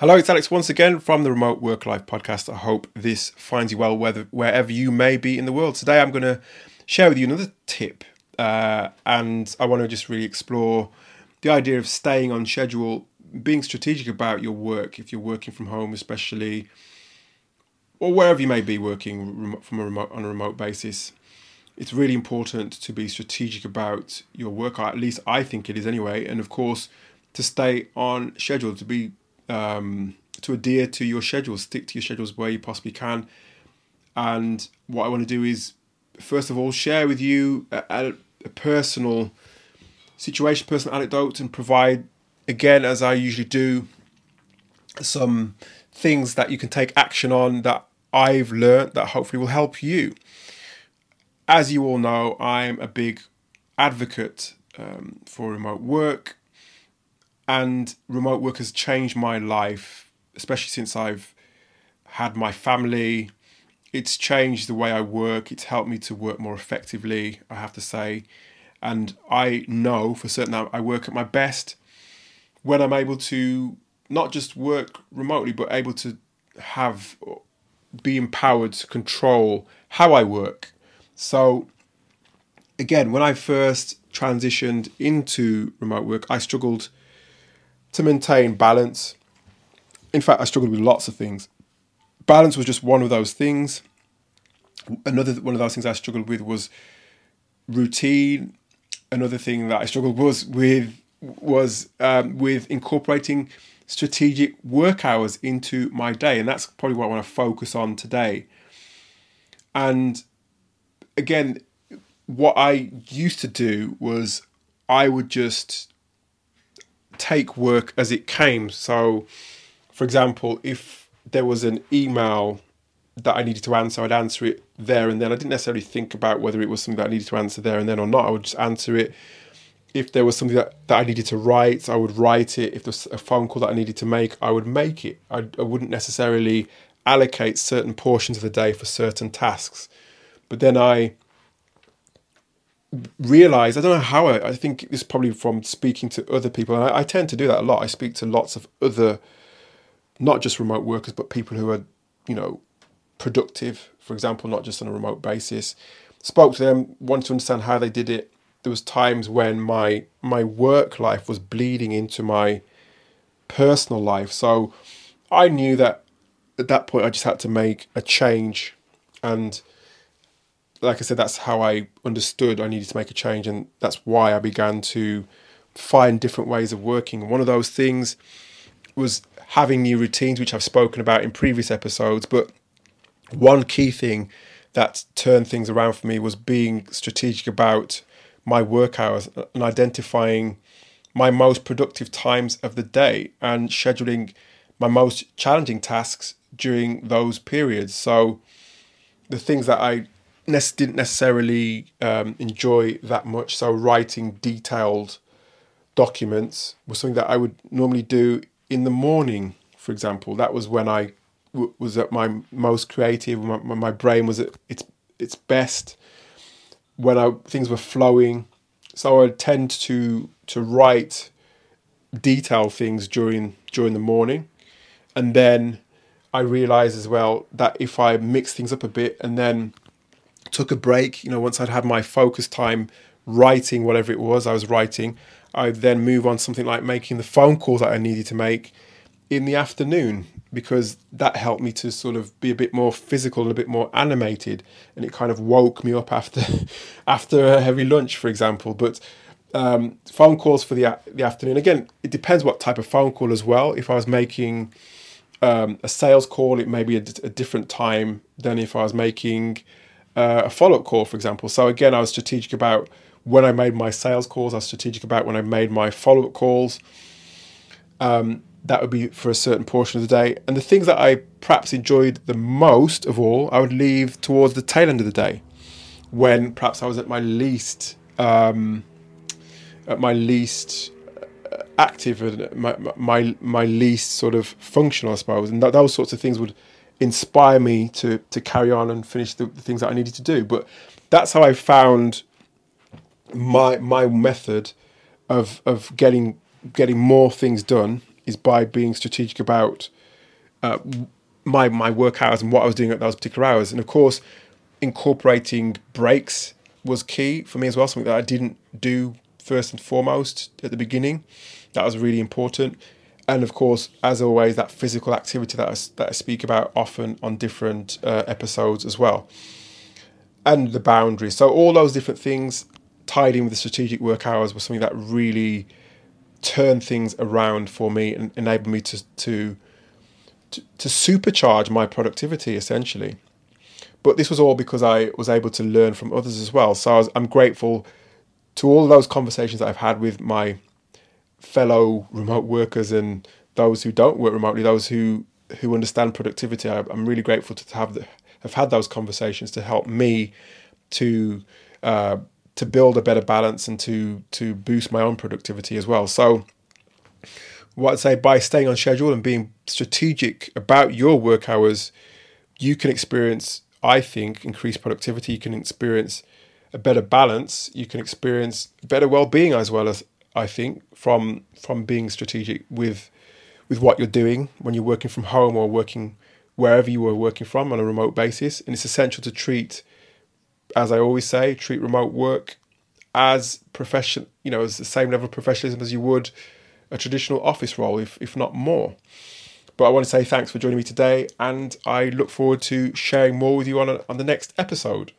Hello, it's Alex once again from the Remote Work Life podcast. I hope this finds you well whether, wherever you may be in the world. Today, I'm going to share with you another tip, uh, and I want to just really explore the idea of staying on schedule, being strategic about your work if you're working from home, especially, or wherever you may be working from a remote on a remote basis. It's really important to be strategic about your work, at least I think it is anyway, and of course, to stay on schedule, to be um, to adhere to your schedule, stick to your schedules where you possibly can. And what I want to do is, first of all, share with you a, a, a personal situation, personal anecdote, and provide, again, as I usually do, some things that you can take action on that I've learned that hopefully will help you. As you all know, I'm a big advocate um, for remote work and remote work has changed my life, especially since I've had my family. It's changed the way I work. It's helped me to work more effectively, I have to say. And I know for certain that I work at my best when I'm able to not just work remotely, but able to have be empowered to control how I work. So, again, when I first transitioned into remote work, I struggled to maintain balance. In fact, I struggled with lots of things. Balance was just one of those things. Another one of those things I struggled with was routine. Another thing that I struggled was with was um, with incorporating strategic work hours into my day, and that's probably what I want to focus on today. And again, what I used to do was I would just take work as it came. So, for example, if there was an email that I needed to answer, I'd answer it there and then. I didn't necessarily think about whether it was something that I needed to answer there and then or not. I would just answer it. If there was something that, that I needed to write, I would write it. If there was a phone call that I needed to make, I would make it. I, I wouldn't necessarily allocate certain portions of the day for certain tasks. But then I realize I don't know how I, I think it's probably from speaking to other people. I, I, tend to do that a lot. I speak to lots of other, not just remote workers, but people who are, you know, productive. For example, not just on a remote basis. Spoke to them, wanted to understand how they did it. There was times when my my work life was bleeding into my personal life, so I knew that at that point I just had to make a change and like I said, that's how I understood I needed to make a change, and that's why I began to find different ways of working. One of those things was having new routines, which I've spoken about in previous episodes. But one key thing that turned things around for me was being strategic about my work hours and identifying my most productive times of the day and scheduling my most challenging tasks during those periods. So the things that I didn't necessarily um, enjoy that much. So writing detailed documents was something that I would normally do in the morning. For example, that was when I w- was at my most creative. My, my brain was at its its best when I things were flowing. So I tend to to write detailed things during during the morning, and then I realize as well that if I mix things up a bit and then took a break. You know, once I'd had my focus time writing whatever it was I was writing, I'd then move on something like making the phone calls that I needed to make in the afternoon because that helped me to sort of be a bit more physical and a bit more animated and it kind of woke me up after after a heavy lunch for example but um, phone calls for the the afternoon again it depends what type of phone call as well if I was making um, a sales call it may be a, a different time than if I was making uh, a follow up call, for example. So again, I was strategic about when I made my sales calls. I was strategic about when I made my follow up calls. Um, that would be for a certain portion of the day. And the things that I perhaps enjoyed the most of all, I would leave towards the tail end of the day, when perhaps I was at my least, um, at my least uh, active and my, my my least sort of functional, I suppose. And that, those sorts of things would inspire me to to carry on and finish the, the things that I needed to do. But that's how I found my my method of of getting getting more things done is by being strategic about uh, my my work hours and what I was doing at those particular hours. And of course, incorporating breaks was key for me as well. Something that I didn't do first and foremost at the beginning. That was really important. And of course, as always, that physical activity that I, that I speak about often on different uh, episodes as well. And the boundaries. So, all those different things tied in with the strategic work hours was something that really turned things around for me and enabled me to, to, to, to supercharge my productivity essentially. But this was all because I was able to learn from others as well. So I was, I'm grateful to all those conversations that I've had with my fellow remote workers and those who don't work remotely, those who who understand productivity. I, am really grateful to have the, have had those conversations to help me to uh, to build a better balance and to to boost my own productivity as well. So, what I'd say by staying on schedule and being strategic about your work hours, you can experience, I think, increased productivity. You can experience a better balance. You can experience better well-being as well as I think from from being strategic with with what you're doing when you're working from home or working wherever you are working from on a remote basis. And it's essential to treat, as I always say, treat remote work as profession, you know, as the same level of professionalism as you would a traditional office role, if if not more. But I want to say thanks for joining me today, and I look forward to sharing more with you on a, on the next episode.